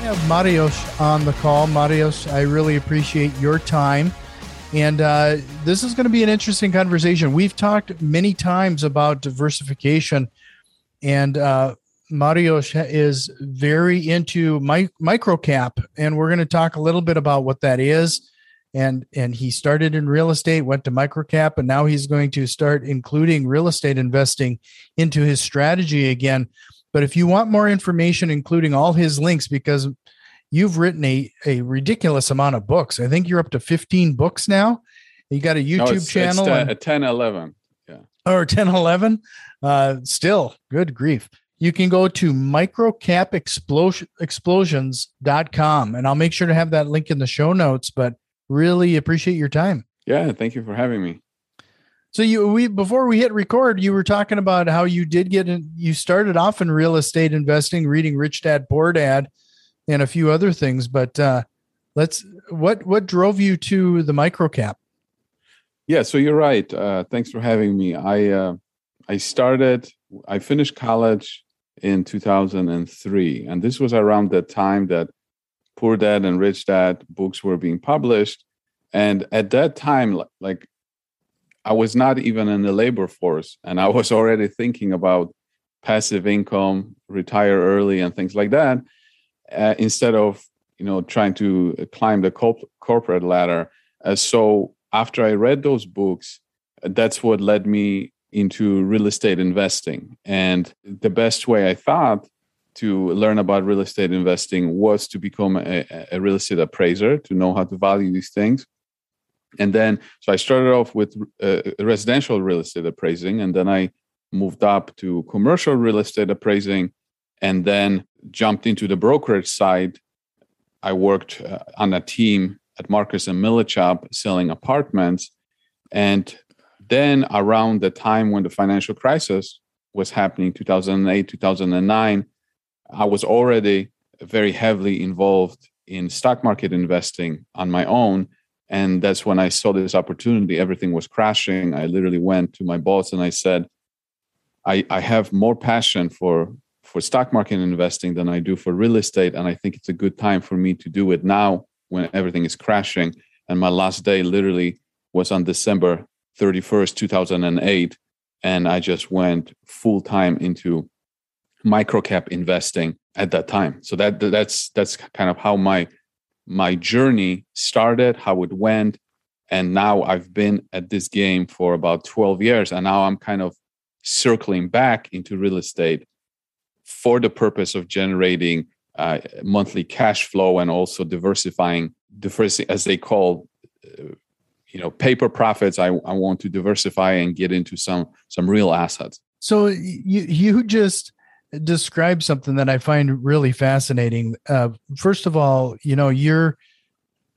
Have Mariusz on the call. Mariusz, I really appreciate your time. And uh, this is going to be an interesting conversation. We've talked many times about diversification, and uh, Mariusz is very into mi- microcap, and we're going to talk a little bit about what that is. And and he started in real estate, went to microcap, and now he's going to start including real estate investing into his strategy again. But if you want more information, including all his links, because you've written a, a ridiculous amount of books. I think you're up to 15 books now. You got a YouTube no, it's, channel. It's and, 10, 11. Yeah. Or 10, 11. Uh, still, good grief. You can go to microcapexplosions.com and I'll make sure to have that link in the show notes. But really appreciate your time. Yeah, thank you for having me. So you we before we hit record, you were talking about how you did get in, you started off in real estate investing, reading Rich Dad Poor Dad, and a few other things. But uh, let's what what drove you to the microcap? Yeah, so you're right. Uh, thanks for having me. I uh, I started. I finished college in 2003, and this was around the time that Poor Dad and Rich Dad books were being published. And at that time, like I was not even in the labor force, and I was already thinking about passive income, retire early, and things like that. Uh, instead of you know trying to climb the corporate ladder. Uh, so after I read those books, that's what led me into real estate investing. And the best way I thought to learn about real estate investing was to become a, a real estate appraiser to know how to value these things and then so i started off with uh, residential real estate appraising and then i moved up to commercial real estate appraising and then jumped into the brokerage side. I worked uh, on a team at marcus and millichap selling apartments. And then around the time when the financial crisis was happening 2008 2009 i was already very heavily involved in stock market investing on my own and that's when i saw this opportunity. Everything was crashing. I literally went to my boss and i said i i have more passion for for stock market investing than i do for real estate and i think it's a good time for me to do it now when everything is crashing. And my last day literally was on december 31st 2008 and i just went full time into microcap investing at that time. So that that's that's kind of how my my journey started, how it went. And now I've been at this game for about 12 years. And now I'm kind of circling back into real estate for the purpose of generating uh, monthly cash flow and also diversifying, diversi- as they call, uh, you know, paper profits. I, I want to diversify and get into some some real assets. So you you just describe something that I find really fascinating. Uh, first of all, you know, you're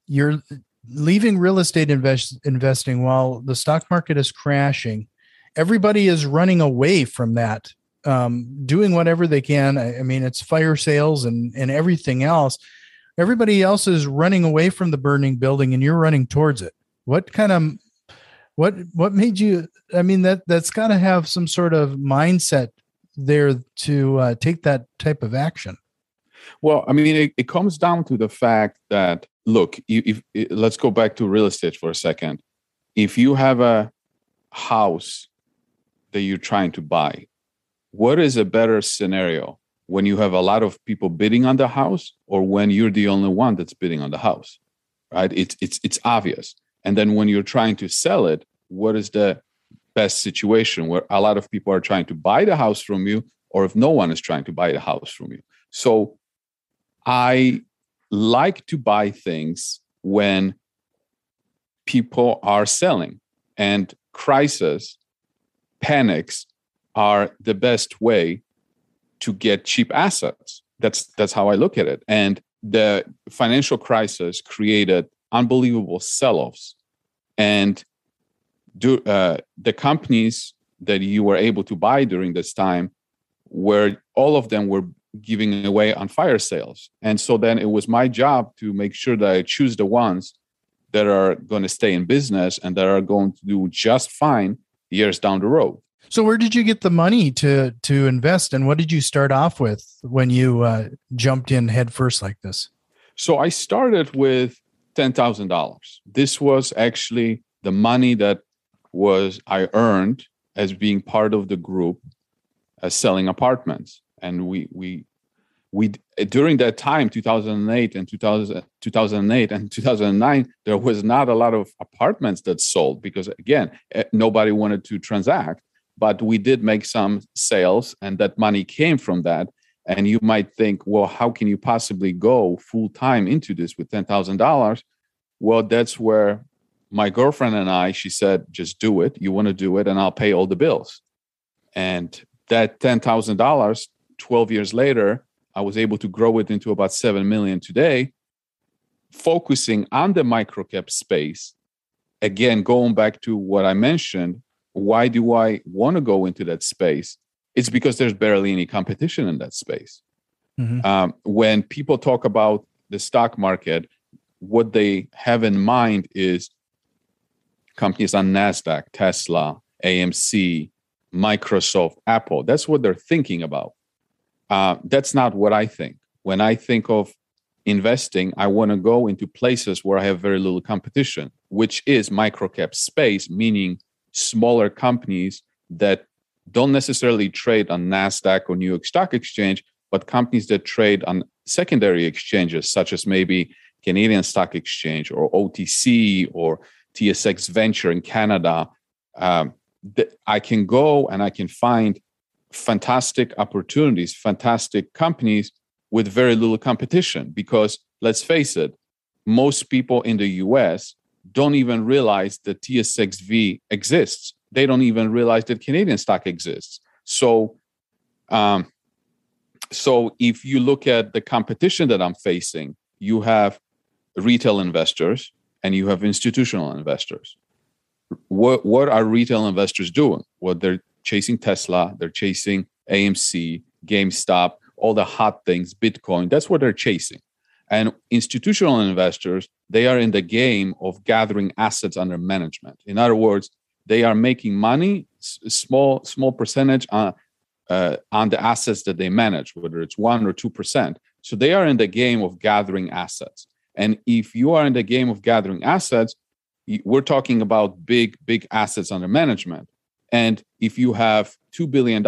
you're leaving real estate invest, investing while the stock market is crashing. Everybody is running away from that, um, doing whatever they can. I, I mean, it's fire sales and and everything else. Everybody else is running away from the burning building, and you're running towards it. What kind of what what made you? I mean, that that's got to have some sort of mindset there to uh, take that type of action? Well, I mean, it, it comes down to the fact that look, if, if let's go back to real estate for a second. If you have a house that you're trying to buy, what is a better scenario when you have a lot of people bidding on the house or when you're the only one that's bidding on the house? Right? It's it's it's obvious. And then when you're trying to sell it, what is the best situation where a lot of people are trying to buy the house from you or if no one is trying to buy the house from you. So i like to buy things when people are selling and crisis panics are the best way to get cheap assets. That's that's how i look at it. And the financial crisis created unbelievable sell-offs, and do uh, the companies that you were able to buy during this time where all of them were giving away on fire sales. And so then it was my job to make sure that I choose the ones that are going to stay in business and that are going to do just fine years down the road. So where did you get the money to to invest and what did you start off with when you uh, jumped in headfirst like this? So I started with $10,000. This was actually the money that was I earned as being part of the group uh, selling apartments. And we we we during that time 2008 and 2000, 2008 and 2009 there was not a lot of apartments that sold because again eh, nobody wanted to transact. But we did make some sales and that money came from that. And you might think well how can you possibly go full time into this with $10,000 well that's where my girlfriend and I she said just do it you want to do it and I'll pay all the bills and that $10,000 12 years later, I was able to grow it into about 7 million today, focusing on the microcap space. Again, going back to what I mentioned, why do I want to go into that space? It's because there's barely any competition in that space. Mm-hmm. Um, when people talk about the stock market, what they have in mind is companies on NASDAQ, Tesla, AMC, Microsoft, Apple. That's what they're thinking about. Uh, that's not what I think. When I think of investing, I want to go into places where I have very little competition, which is microcap space, meaning smaller companies that don't necessarily trade on NASDAQ or New York Stock Exchange, but companies that trade on secondary exchanges, such as maybe Canadian Stock Exchange or OTC or TSX Venture in Canada. Um, I can go and I can find fantastic opportunities, fantastic companies with very little competition. Because let's face it, most people in the US don't even realize that TSXV exists. They don't even realize that Canadian stock exists. So, um, so if you look at the competition that I'm facing, you have retail investors and you have institutional investors. What what are retail investors doing? Well, they're chasing Tesla, they're chasing AMC, GameStop, all the hot things, Bitcoin. That's what they're chasing. And institutional investors, they are in the game of gathering assets under management. In other words, they are making money, small small percentage on uh, on the assets that they manage, whether it's one or two percent. So they are in the game of gathering assets. And if you are in the game of gathering assets, we're talking about big big assets under management. And if you have $2 billion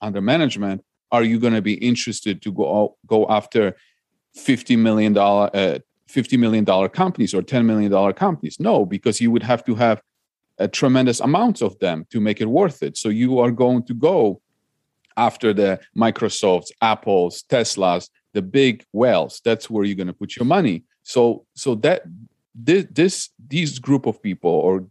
under management, are you going to be interested to go, go after $50 million, uh, $50 million companies or $10 million companies? No, because you would have to have a tremendous amount of them to make it worth it. So you are going to go after the Microsofts, Apples, Teslas, the big whales. That's where you're going to put your money. So so that this, this these group of people or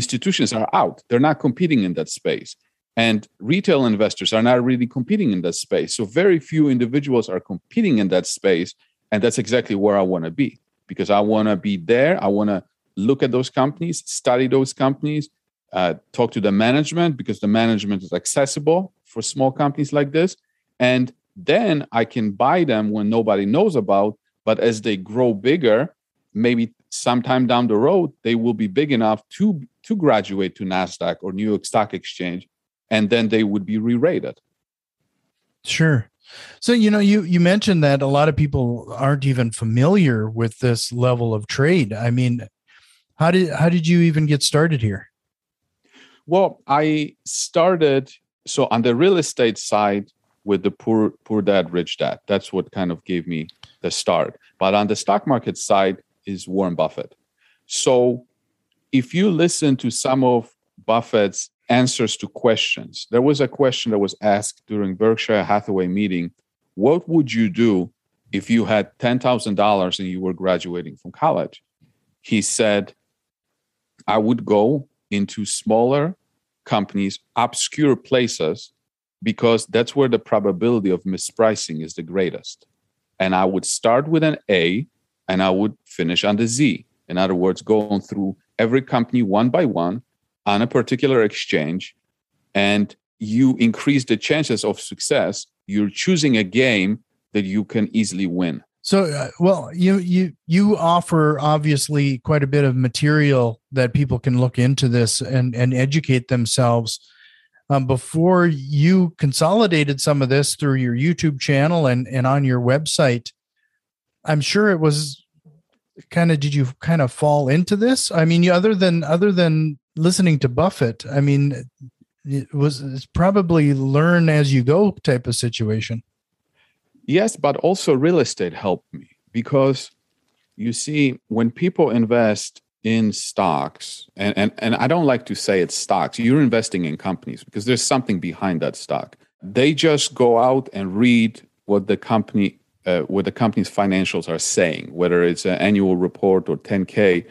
institutions are out. They're not competing in that space. And retail investors are not really competing in that space. So very few individuals are competing in that space. And that's exactly where I want to be because I want to be there. I want to look at those companies, study those companies, uh, talk to the management because the management is accessible for small companies like this. And then I can buy them when nobody knows about. But as they grow bigger, maybe sometime down the road they will be big enough to to graduate to nasdaq or new york stock exchange and then they would be re-rated. Sure. So you know you you mentioned that a lot of people aren't even familiar with this level of trade. I mean how did how did you even get started here? Well i started so on the real estate side with the poor poor dad rich dad. That's what kind of gave me the start but on the stock market side is Warren Buffett. So if you listen to some of Buffett's answers to questions, there was a question that was asked during Berkshire Hathaway meeting. What would you do if you had $10,000 and you were graduating from college? He said, I would go into smaller companies, obscure places, because that's where the probability of mispricing is the greatest. And I would start with an A and I would finish on the Z. In other words, going through every company one by one on a particular exchange, and you increase the chances of success. You're choosing a game that you can easily win. So, uh, well, you you you offer obviously quite a bit of material that people can look into this and and educate themselves. Um, before you consolidated some of this through your YouTube channel and and on your website, I'm sure it was kind of. Did you kind of fall into this? I mean, other than other than listening to Buffett, I mean, it was it's probably learn as you go type of situation. Yes, but also real estate helped me because you see, when people invest in stocks, and, and, and I don't like to say it's stocks, you're investing in companies because there's something behind that stock. They just go out and read what the company uh, what the company's financials are saying, whether it's an annual report or 10K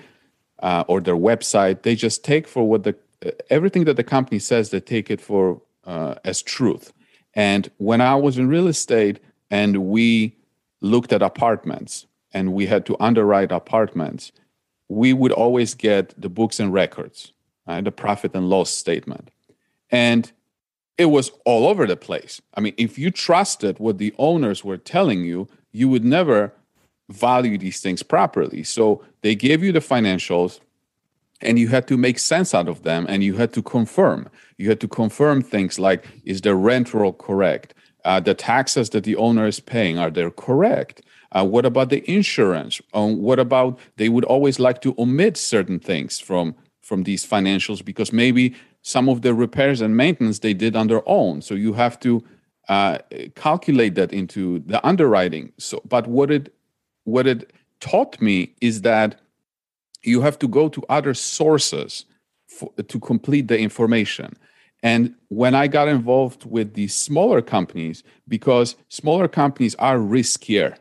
uh, or their website. They just take for what the uh, everything that the company says, they take it for uh, as truth. And when I was in real estate, and we looked at apartments and we had to underwrite apartments, we would always get the books and records, right? the profit and loss statement. And it was all over the place. I mean, if you trusted what the owners were telling you, you would never value these things properly. So they gave you the financials and you had to make sense out of them and you had to confirm. You had to confirm things like is the rent roll correct? Uh, the taxes that the owner is paying are they correct? Uh, what about the insurance? Um, what about they would always like to omit certain things from from these financials because maybe some of the repairs and maintenance they did on their own. So you have to uh, calculate that into the underwriting. So, but what it what it taught me is that you have to go to other sources for, to complete the information. And when I got involved with these smaller companies, because smaller companies are riskier,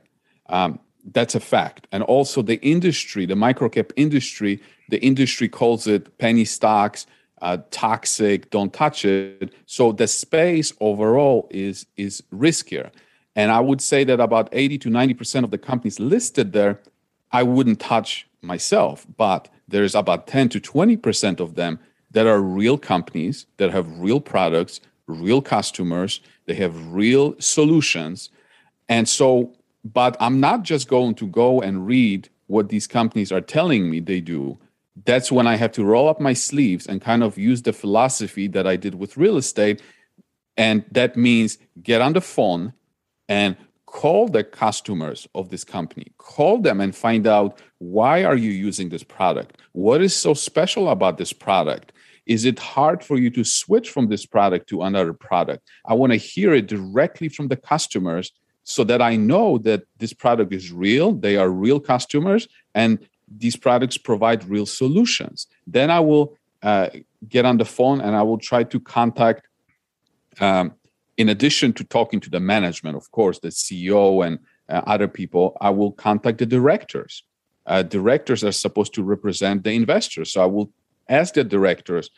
um, that's a fact. And also the industry, the microcap industry, the industry calls it penny stocks, uh, toxic, don't touch it. So the space overall is is riskier. And I would say that about 80 to 90% of the companies listed there, I wouldn't touch myself, but there's about 10 to 20% of them that are real companies that have real products, real customers, they have real solutions. And so, but I'm not just going to go and read what these companies are telling me they do. That's when I have to roll up my sleeves and kind of use the philosophy that I did with real estate. And that means get on the phone and call the customers of this company call them and find out why are you using this product what is so special about this product is it hard for you to switch from this product to another product? I want to hear it directly from the customers so that I know that this product is real, they are real customers, and these products provide real solutions. Then I will uh, get on the phone and I will try to contact, um, in addition to talking to the management, of course, the CEO and uh, other people, I will contact the directors. Uh, directors are supposed to represent the investors. So I will ask the directors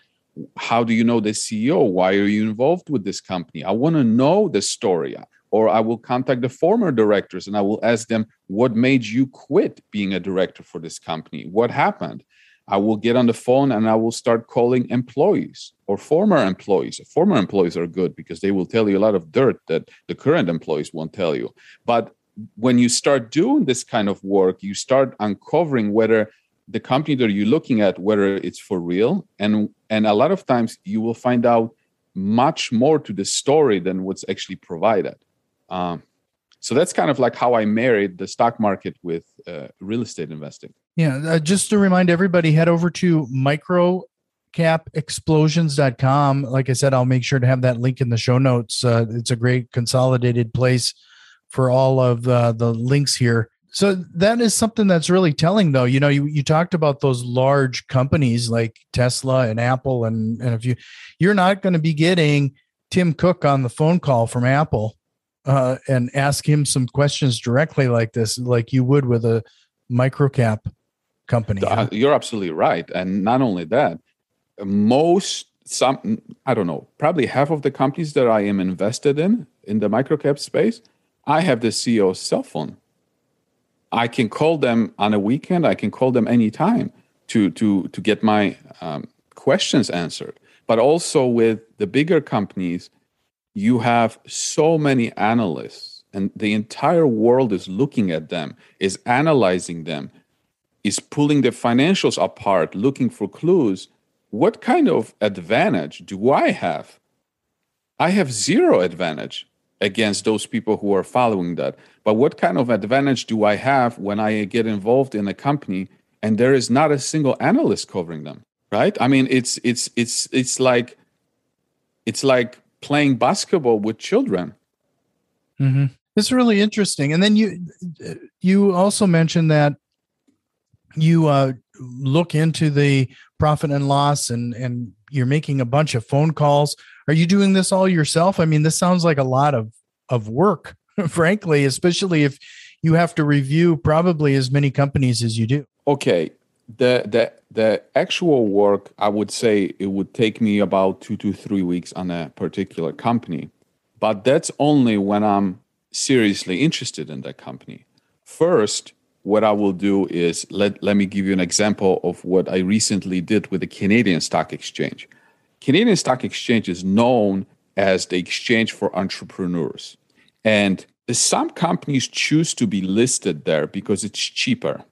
how do you know the ceo why are you involved with this company i want to know the story or i will contact the former directors and i will ask them what made you quit being a director for this company? What happened? I will get on the phone and i will start calling employees or former employees. Former employees are good because they will tell you a lot of dirt that the current employees won't tell you. But when you start doing this kind of work you start uncovering whether the company that you're looking at whether it's for real. And and a lot of times you will find out much more to the story than what's actually provided um, so that's kind of like how i married the stock market with uh, real estate investing. Yeah uh, just to remind everybody head over to microcapexplosions.com like i said i'll make sure to have that link in the show notes. Uh, it's a great consolidated place for all of uh, the links here. So that is something that's really telling though. You know, you, you talked about those large companies like Tesla and Apple and, and if you you're not going to be getting Tim Cook on the phone call from Apple uh, and ask him some questions directly like this, like you would with a microcap company. Uh, you're absolutely right. And not only that, most some I don't know, probably half of the companies that I am invested in in the microcap space, I have the CEO's cell phone I can call them on a weekend. I can call them anytime to to to get my um, questions answered. But also with the bigger companies, you have so many analysts, and the entire world is looking at them, is analyzing them, is pulling the financials apart, looking for clues. What kind of advantage do I have? I have zero advantage against those people who are following that. But what kind of advantage do I have when I get involved in a company and there is not a single analyst covering them? Right? I mean, it's it's it's it's like it's like playing basketball with children. Mm-hmm. It's really interesting. And then you you also mentioned that you uh, look into the profit and loss and and you're making a bunch of phone calls are you doing this all yourself? I mean, this sounds like a lot of of work, frankly, especially if you have to review probably as many companies as you do. Okay. The the the actual work, I would say it would take me about 2 to 3 weeks on a particular company. But that's only when I'm seriously interested in that company. First, what I will do is let, let me give you an example of what I recently did with the Canadian Stock Exchange. Canadian Stock Exchange is known as the exchange for entrepreneurs. And some companies choose to be listed there because it's cheaper.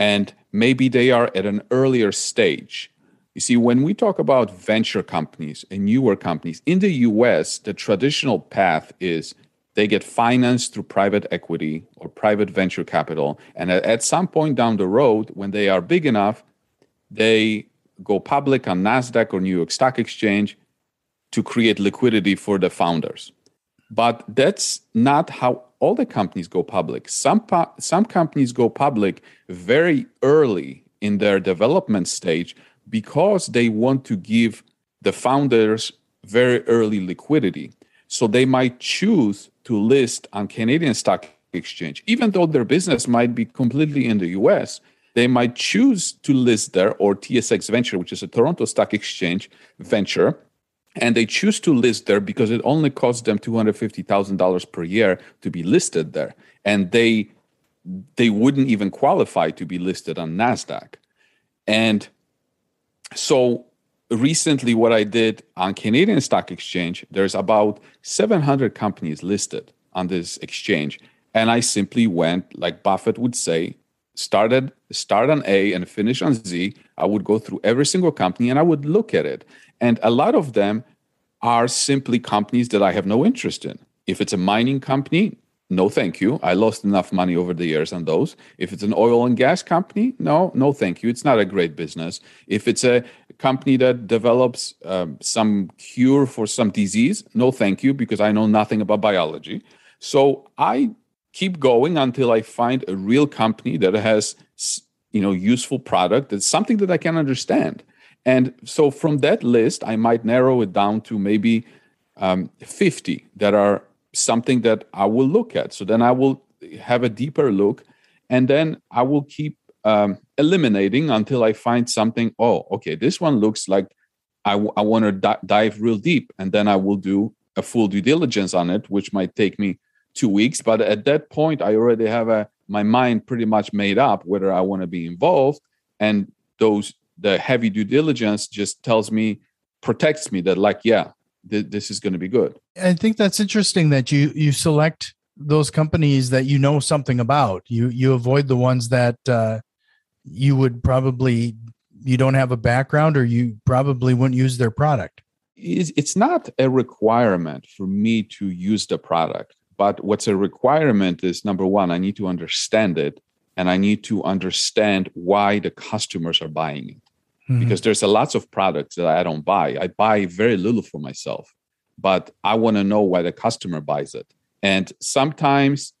And maybe they are at an earlier stage. You see, when we talk about venture companies and newer companies in the US, the traditional path is they get financed through private equity or private venture capital. And at some point down the road, when they are big enough, they go public on NASDAQ or New York Stock Exchange to create liquidity for the founders. But that's not how all the companies go public. Some, some companies go public very early in their development stage because they want to give the founders very early liquidity. So they might choose to list on Canadian Stock Exchange, even though their business might be completely in the US they might choose to list there or TSX Venture, which is a Toronto Stock Exchange venture, and they choose to list there because it only costs them $250,000 per year to be listed there. And they they wouldn't even qualify to be listed on Nasdaq. And so recently what I did on Canadian Stock Exchange, there's about 700 companies listed on this exchange. And I simply went, like Buffett would say, started start on A and finish on Z. I would go through every single company and I would look at it. And a lot of them are simply companies that I have no interest in. If it's a mining company, no thank you. I lost enough money over the years on those. If it's an oil and gas company, no, no thank you. It's not a great business. If it's a company that develops um, some cure for some disease, no thank you, because I know nothing about biology. So I keep going until I find a real company that has you know useful product that's something that I can understand. And so from that list, I might narrow it down to maybe um, 50 that are something that I will look at. So then I will have a deeper look, and then I will keep um, eliminating until I find something. Oh, okay, this one looks like I, w- I want to di- dive real deep, and then I will do a full due diligence on it, which might take me two weeks. But at that point, I already have a my mind pretty much made up whether I want to be involved, and those the heavy due diligence just tells me protects me that like yeah th- this is going to be good. I think that's interesting that you you select those companies that you know something about. You you avoid the ones that uh, you would probably you don't have a background or you probably wouldn't use their product. It's not a requirement for me to use the product. But what's a requirement is number one, I need to understand it and I need to understand why the customers are buying it. Mm-hmm. Because there's a lots of products that I don't buy. I buy very little for myself, but I want to know why the customer buys it. And sometimes,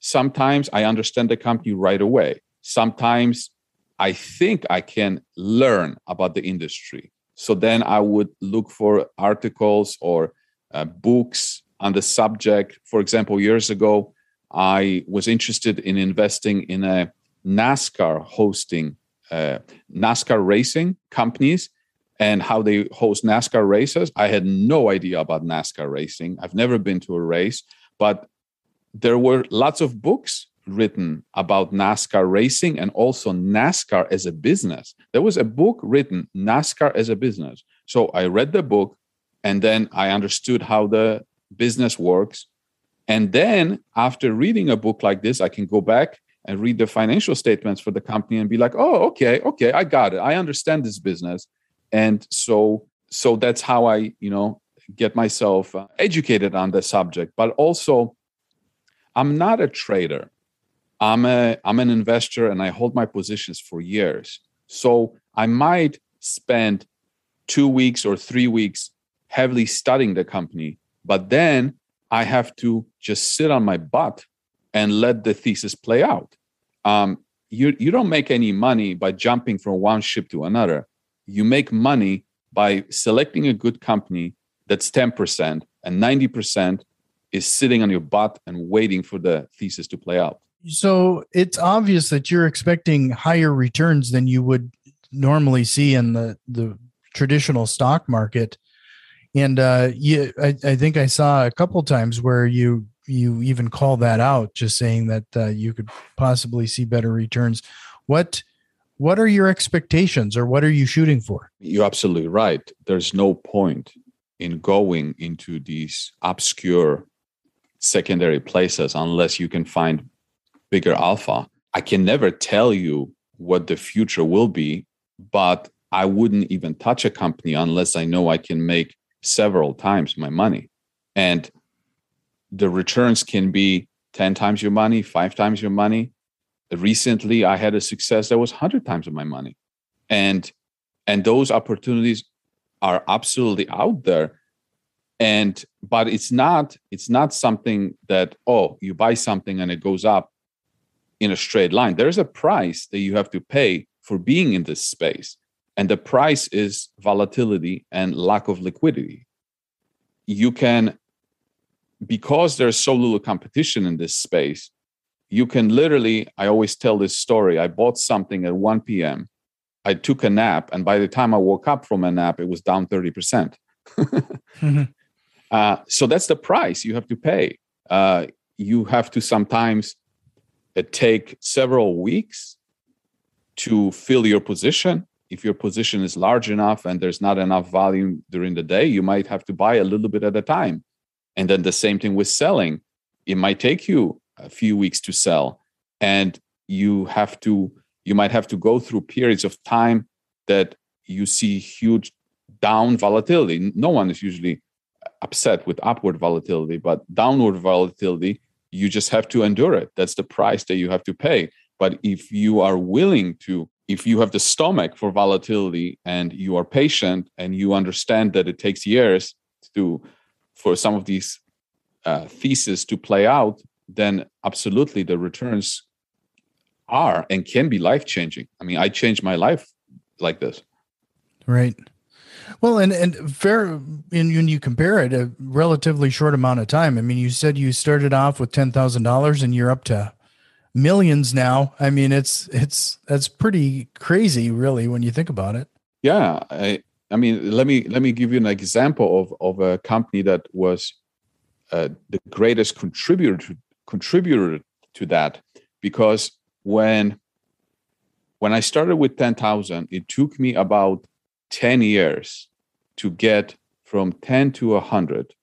sometimes I understand the company right away. Sometimes I think I can learn about the industry. So then I would look for articles or uh, books on the subject. For example, years ago, I was interested in investing in a NASCAR hosting, uh, NASCAR racing companies and how they host NASCAR races. I had no idea about NASCAR racing. I've never been to a race, but there were lots of books written about NASCAR racing and also NASCAR as a business. There was a book written, NASCAR as a business. So I read the book and then I understood how the business works. And then after reading a book like this, I can go back and read the financial statements for the company and be like, oh, okay, okay, I got it. I understand this business. And so so that's how I, you know, get myself uh, educated on the subject. But also, I'm not a trader. I'm a I'm an investor, and I hold my positions for years. So I might spend two weeks or three weeks heavily studying the company, but then I have to just sit on my butt and let the thesis play out. Um, you you don't make any money by jumping from one ship to another. You make money by selecting a good company that's 10% and 90% is sitting on your butt and waiting for the thesis to play out. So it's obvious that you're expecting higher returns than you would normally see in the, the traditional stock market. And uh, you, I, I think I saw a couple times where you you even call that out, just saying that uh, you could possibly see better returns. What what are your expectations, or what are you shooting for? You're absolutely right. There's no point in going into these obscure secondary places unless you can find bigger alpha. I can never tell you what the future will be, but I wouldn't even touch a company unless I know I can make several times my money. And the returns can be 10 times your money, five times your money. Recently, I had a success that was 100 times of my money. And and those opportunities are absolutely out there and but it's not it's not something that oh you buy something and it goes up in a straight line there's a price that you have to pay for being in this space and the price is volatility and lack of liquidity you can because there's so little competition in this space you can literally i always tell this story i bought something at 1 p.m I took a nap, and by the time I woke up from a nap, it was down 30%. mm-hmm. uh, so that's the price you have to pay. Uh, you have to sometimes uh, take several weeks to fill your position. If your position is large enough and there's not enough volume during the day, you might have to buy a little bit at a time. And then the same thing with selling. It might take you a few weeks to sell, and you have to you might have to go through periods of time that you see huge down volatility. No one is usually upset with upward volatility, but downward volatility, you just have to endure it. That's the price that you have to pay. But if you are willing to, if you have the stomach for volatility and you are patient and you understand that it takes years to for some of these uh, theses to play out, then absolutely the returns are and can be life changing. I mean, I changed my life like this. Right. Well, and and fair when you compare it, a relatively short amount of time. I mean, you said you started off with ten thousand dollars, and you're up to millions now. I mean, it's it's that's pretty crazy, really, when you think about it. Yeah, I I mean, let me let me give you an example of of a company that was uh, the greatest contributor to, contributor to that because when when I started with 10,000, it took me about 10 years to get from 10 to 100.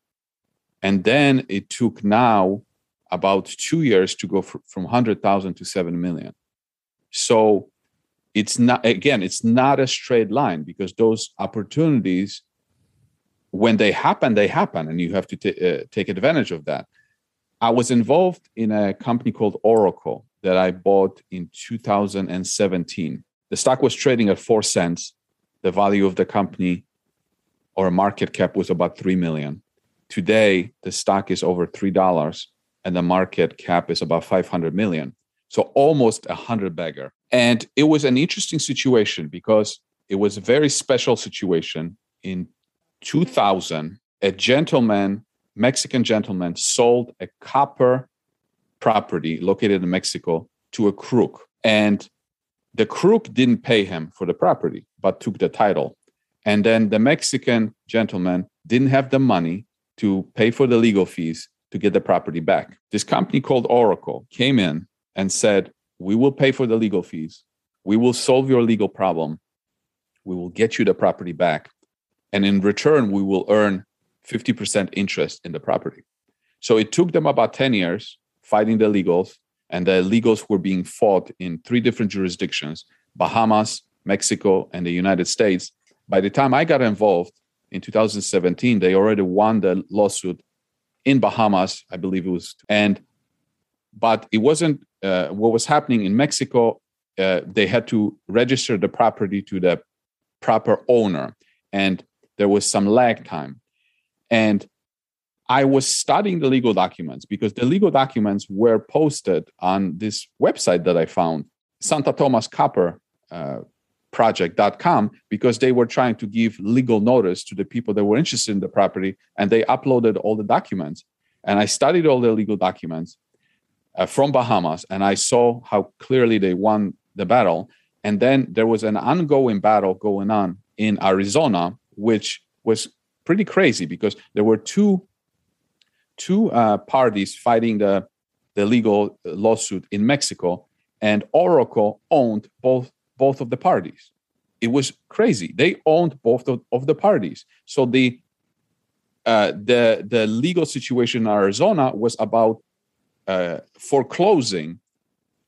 And then it took now about two years to go from 100,000 to 7 million. So it's not, again, it's not a straight line because those opportunities, when they happen, they happen, and you have to t- uh, take advantage of that. I was involved in a company called Oroco that I bought in 2017. The stock was trading at four cents. The value of the company or market cap was about 3 million. Today, the stock is over $3 and the market cap is about 500 million. So almost a hundred bagger. And it was an interesting situation because it was a very special situation. In 2000, a gentleman, Mexican gentleman, sold a copper property located in Mexico to a crook. And the crook didn't pay him for the property, but took the title. And then the Mexican gentleman didn't have the money to pay for the legal fees to get the property back. This company called Oroco came in and said, We will pay for the legal fees. We will solve your legal problem. We will get you the property back. And in return, we will earn 50% interest in the property. So it took them about 10 years fighting the legals, and the legals were being fought in three different jurisdictions Bahamas, Mexico, and the United States. By the time I got involved in 2017, they already won the lawsuit in Bahamas, I believe it was, and but it wasn't uh, what was happening in Mexico. Uh, they had to register the property to the proper owner, and there was some lag time. And I was studying the legal documents because the legal documents were posted on this website that I found, Santo Tomas Copper uh, project.com because they were trying to give legal notice to the people that were interested in the property and they uploaded all the documents and i studied all the legal documents uh, from bahamas and i saw how clearly they won the battle and then there was an ongoing battle going on in arizona which was pretty crazy because there were two two uh, parties fighting the the legal lawsuit in mexico and oroco owned both both of the parties. It was crazy. They owned both of, of the parties. So the uh, the the legal situation in Arizona was about uh, foreclosing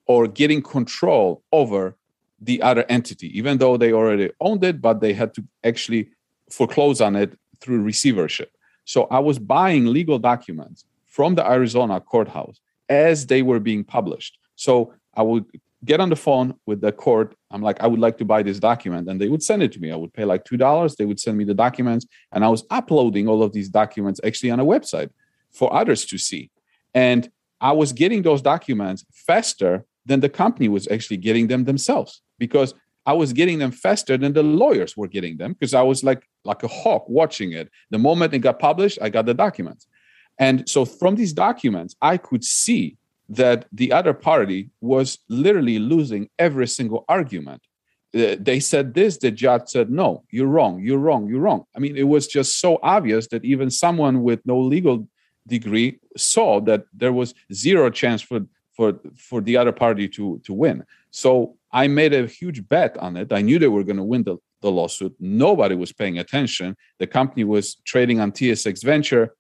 or getting control over the other entity, even though they already owned it, but they had to actually foreclose on it through receivership. So I was buying legal documents from the Arizona courthouse as they were being published. So I would get on the phone with the court. I'm like, I would like to buy this document. And they would send it to me. I would pay like $2. They would send me the documents. And I was uploading all of these documents actually on a website for others to see. And I was getting those documents faster than the company was actually getting them themselves because I was getting them faster than the lawyers were getting them because I was like like a hawk watching it. The moment it got published, I got the documents. And so from these documents, I could see that the other party was literally losing every single argument. Uh, they said this, the judge said, no, you're wrong, you're wrong, you're wrong. I mean, it was just so obvious that even someone with no legal degree saw that there was zero chance for for for the other party to to win. So I made a huge bet on it. I knew they were going to win the, the lawsuit. Nobody was paying attention. The company was trading on TSX Venture,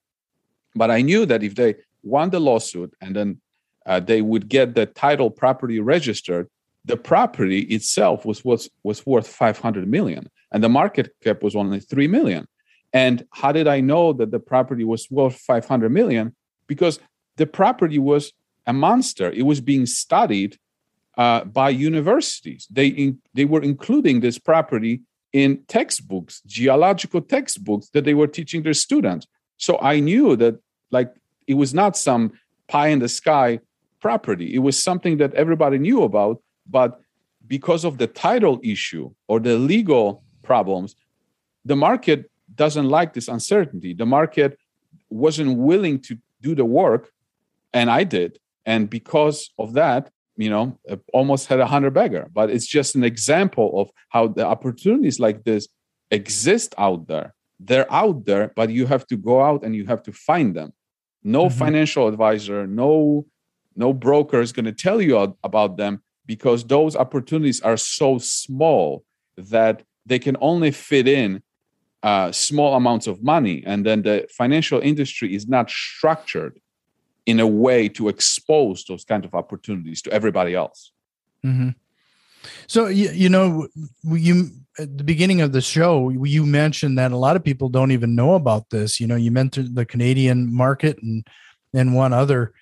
but I knew that if they won the lawsuit and then uh, they would get the title property registered the property itself was was was worth 500 million and the market cap was only 3 million and how did i know that the property was worth 500 million? Because the property was a monster. It was being studied uh, by universities. They in, they were including this property in textbooks geological textbooks that they were teaching their students. So i knew that like it was not some pie in the sky property. It was something that everybody knew about, but because of the title issue or the legal problems, the market doesn't like this uncertainty. The market wasn't willing to do the work, and I did. And because of that, you know, almost had a hundred bagger. But it's just an example of how the opportunities like this exist out there. They're out there, but you have to go out and you have to find them. No mm-hmm. financial advisor, no no broker is going to tell you about them because those opportunities are so small that they can only fit in uh, small amounts of money and then the financial industry is not structured in a way to expose those kind of opportunities to everybody else. Mm-hmm. so you, you know you at the beginning of the show you mentioned that a lot of people don't even know about this. You know you mentioned the canadian market and and one other.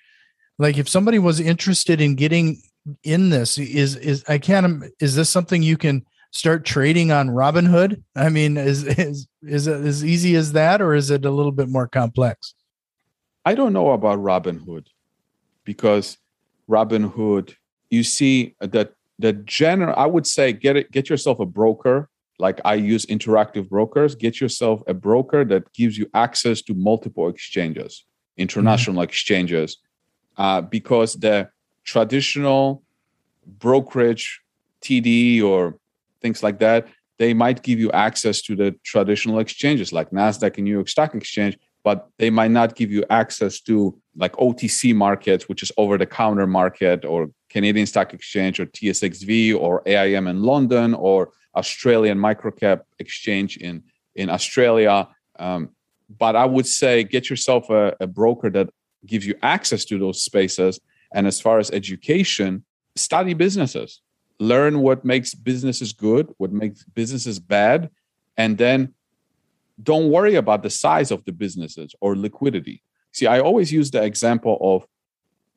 Like if somebody was interested in getting in this is is i can't is this something you can start trading on robinhood i mean is is is it as easy as that or is it a little bit more complex i don't know about robinhood because robinhood you see that the general i would say get it get yourself a broker like i use interactive brokers get yourself a broker that gives you access to multiple exchanges international mm-hmm. exchanges uh, because the traditional brokerage TD or things like that, they might give you access to the traditional exchanges like NASDAQ and New York Stock Exchange, but they might not give you access to like OTC markets, which is over the counter market, or Canadian Stock Exchange, or TSXV, or AIM in London, or Australian microcap exchange in in Australia. Um, but I would say get yourself a, a broker that gives you access to those spaces. And as far as education, study businesses, learn what makes businesses good, what makes businesses bad, and then don't worry about the size of the businesses or liquidity. See, I always use the example of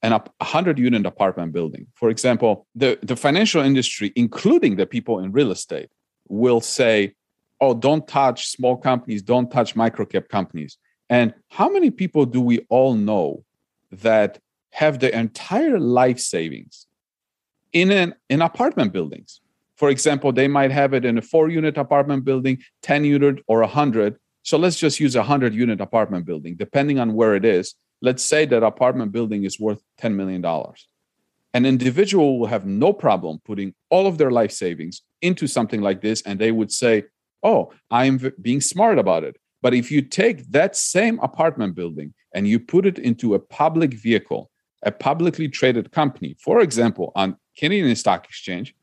an 100 unit apartment building. For example, the, the financial industry, including the people in real estate, will say, oh, don't touch small companies, don't touch microcap companies. And how many people do we all know that have their entire life savings in an in apartment buildings? For example, they might have it in a four unit apartment building, 10 unit, or 100. So let's just use a 100 unit apartment building, depending on where it is. Let's say that apartment building is worth $10 million. An individual will have no problem putting all of their life savings into something like this, and they would say, Oh, I'm being smart about it. But if you take that same apartment building and you put it into a public vehicle, a publicly traded company, for example, on Canadian Stock Exchange,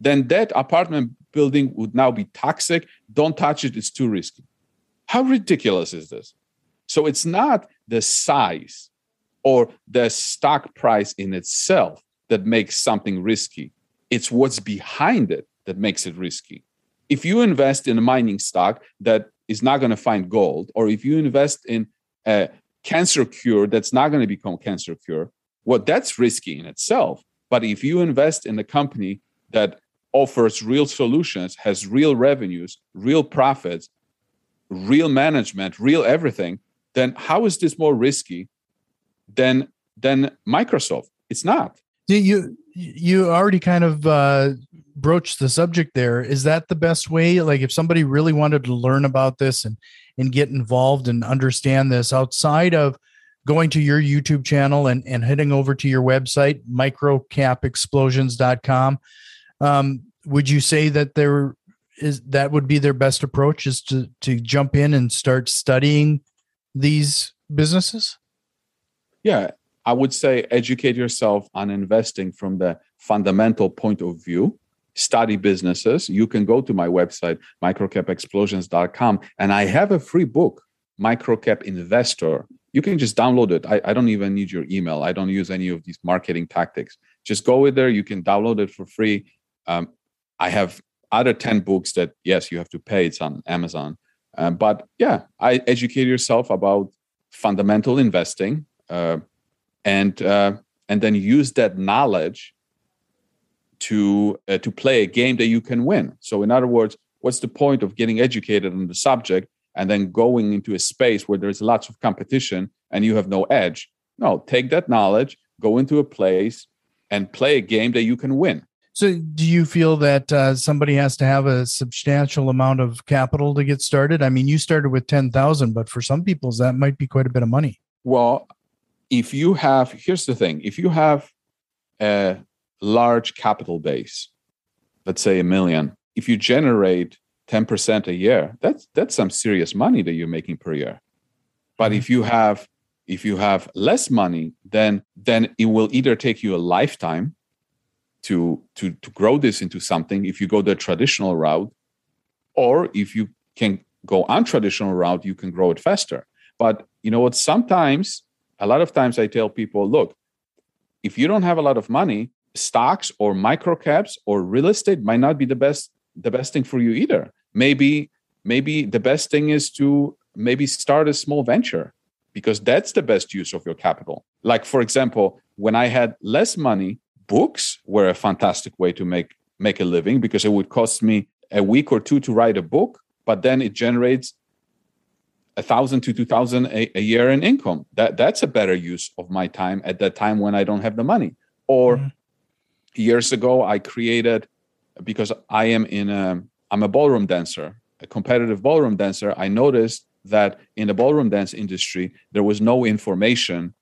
then that apartment building would now be toxic. Don't touch it, it's too risky. How ridiculous is this? So it's not the size or the stock price in itself that makes something risky, it's what's behind it that makes it risky. If you invest in a mining stock that is not going to find gold, or if you invest in a cancer cure that's not going to become cancer cure, well, that's risky in itself. But if you invest in a company that offers real solutions, has real revenues, real profits, real management, real everything, then how is this more risky than than Microsoft? It's not. You you already kind of uh, broached the subject there. Is that the best way? Like, if somebody really wanted to learn about this and and get involved and understand this outside of going to your YouTube channel and, and heading over to your website, microcapexplosions.com, um, would you say that there is that would be their best approach is to to jump in and start studying these businesses? Yeah, I would say educate yourself on investing from the fundamental point of view. Study businesses. You can go to my website, microcapexplosions.com, and I have a free book, Microcap Investor. You can just download it. I, I don't even need your email. I don't use any of these marketing tactics. Just go with there. You can download it for free. Um, I have other 10 books that, yes, you have to pay. It's on Amazon. Um, but yeah, I educate yourself about fundamental investing uh, and uh, and then use that knowledge to uh, to play a game that you can win. So in other words, what's the point of getting educated on the subject and then going into a space where there's lots of competition and you have no edge? No, take that knowledge, go into a place and play a game that you can win. So, do you feel that uh, somebody has to have a substantial amount of capital to get started? I mean, you started with ten thousand, but for some people, that might be quite a bit of money. Well, if you have, here's the thing: if you have a large capital base, let's say a million, if you generate ten percent a year, that's that's some serious money that you're making per year. But mm-hmm. if you have if you have less money, then then it will either take you a lifetime to to to grow this into something if you go the traditional route or if you can go untraditional route you can grow it faster but you know what sometimes a lot of times i tell people look if you don't have a lot of money stocks or microcaps or real estate might not be the best the best thing for you either maybe maybe the best thing is to maybe start a small venture because that's the best use of your capital like for example when i had less money books were a fantastic way to make make a living because it would cost me a week or two to write a book, but then it generates a thousand to two thousand a year in income. That that's a better use of my time at that time when I don't have the money. Or mm-hmm. years ago, I created because I am in a I'm a ballroom dancer, a competitive ballroom dancer. I noticed that in the ballroom dance industry, there was no information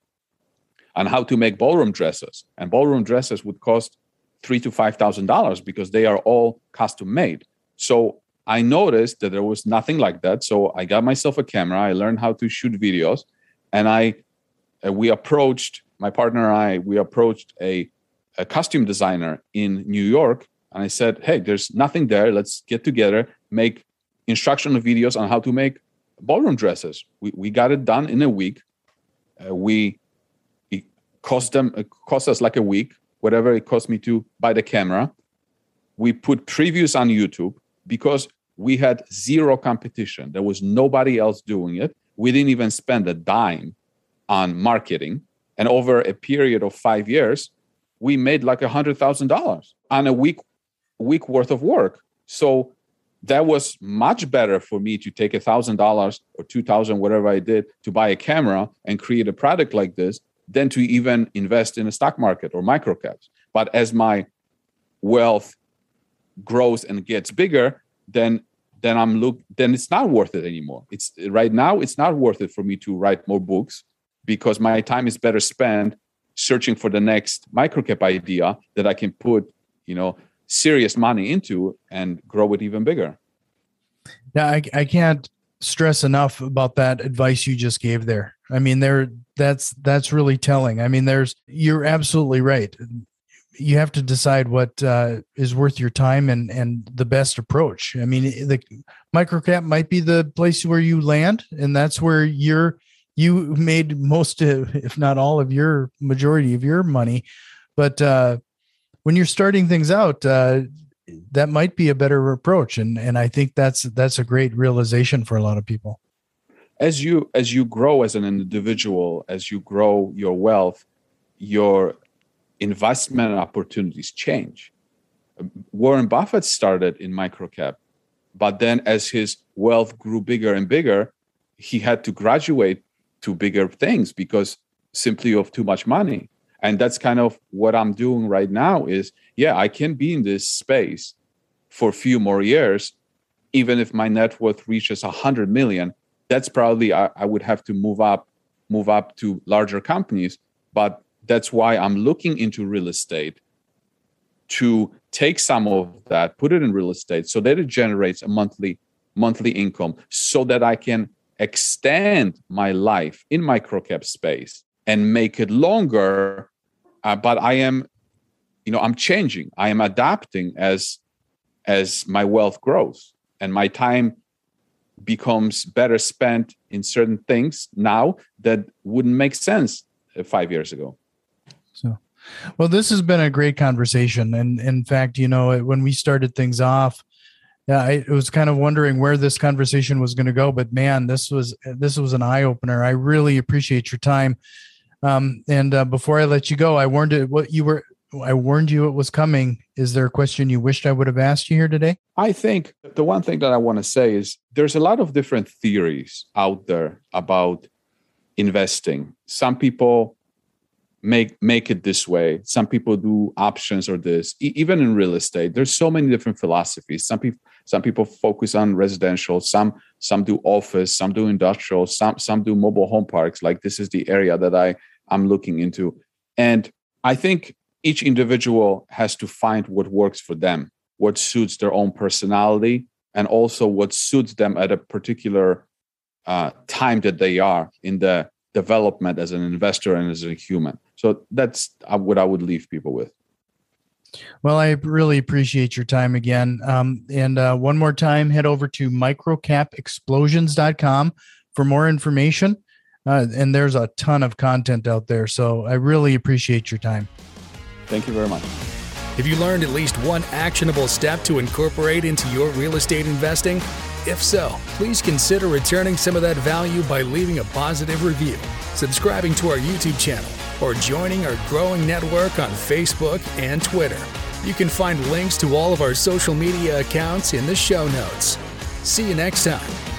on how to make ballroom dresses. And ballroom dresses would cost three to five thousand dollars because they are all custom made. So I noticed that there was nothing like that. So I got myself a camera. I learned how to shoot videos, and I uh, we approached my partner and I. We approached a, a costume designer in New York, and I said, "Hey, there's nothing there. Let's get together, make instructional videos on how to make ballroom dresses." We we got it done in a week. Uh, we it cost them it cost us like a week, whatever it cost me to buy the camera. We put previews on YouTube because we had zero competition. There was nobody else doing it. We didn't even spend a dime on marketing. And over a period of five years, we made like a hundred thousand dollars on a week week worth of work. So that was much better for me to take a thousand dollars or two thousand, whatever I did, to buy a camera and create a product like this than to even invest in a stock market or microcaps. But as my wealth grows and gets bigger, then then I'm look then it's not worth it anymore. It's right now it's not worth it for me to write more books because my time is better spent searching for the next microcap idea that I can put, you know, serious money into and grow it even bigger. Yeah, I, I can't stress enough about that advice you just gave there. I mean, there that's that's really telling. I mean, there's you're absolutely right you have to decide what uh, is worth your time and and the best approach. I mean, the microcap might be the place where you land, and that's where you're you made most of, if not all of your majority of your money. But uh, when you're starting things out, uh, that might be a better approach, and and I think that's that's a great realization for a lot of people. As you as you grow as an individual, as you grow your wealth, your investment opportunities change. Warren Buffett started in microcap, but then as his wealth grew bigger and bigger, he had to graduate to bigger things because simply of too much money. And that's kind of what I'm doing right now is yeah, I can be in this space for a few more years, even if my net worth reaches a hundred million. That's probably I, I would have to move up, move up to larger companies. But that's why I'm looking into real estate to take some of that, put it in real estate so that it generates a monthly monthly income so that I can extend my life in microcap space and make it longer uh, but I am you know I'm changing I am adapting as as my wealth grows and my time becomes better spent in certain things now that wouldn't make sense uh, 5 years ago so, well, this has been a great conversation. And in fact, you know, when we started things off, yeah, I was kind of wondering where this conversation was going to go, but man, this was this was an eye opener. I really appreciate your time. Um, and uh, before I let you go, I warned it what you were. I warned you it was coming. Is there a question you wished I would have asked you here today? I think the one thing that I want to say is there's a lot of different theories out there about investing. Some people make make it this way some people do options or this e- even in real estate there's so many different philosophies some people some people focus on residential some some do office some do industrial some some do mobile home parks like this is the area that i i'm looking into and i think each individual has to find what works for them what suits their own personality and also what suits them at a particular uh, time that they are in the development as an investor and as a human. So that's uh, what I would leave people with. Well, I really appreciate your time again. Um, and uh, one more time, head over to microcapexplosions.com for more information. Uh, and there's a ton of content out there. So I really appreciate your time. Thank you very much. Have you learned at least one actionable step to incorporate into your real estate investing? If so, please consider returning some of that value by leaving a positive review, subscribing to our YouTube channel, or joining our growing network on Facebook and Twitter. You can find links to all of our social media accounts in the show notes. See you next time.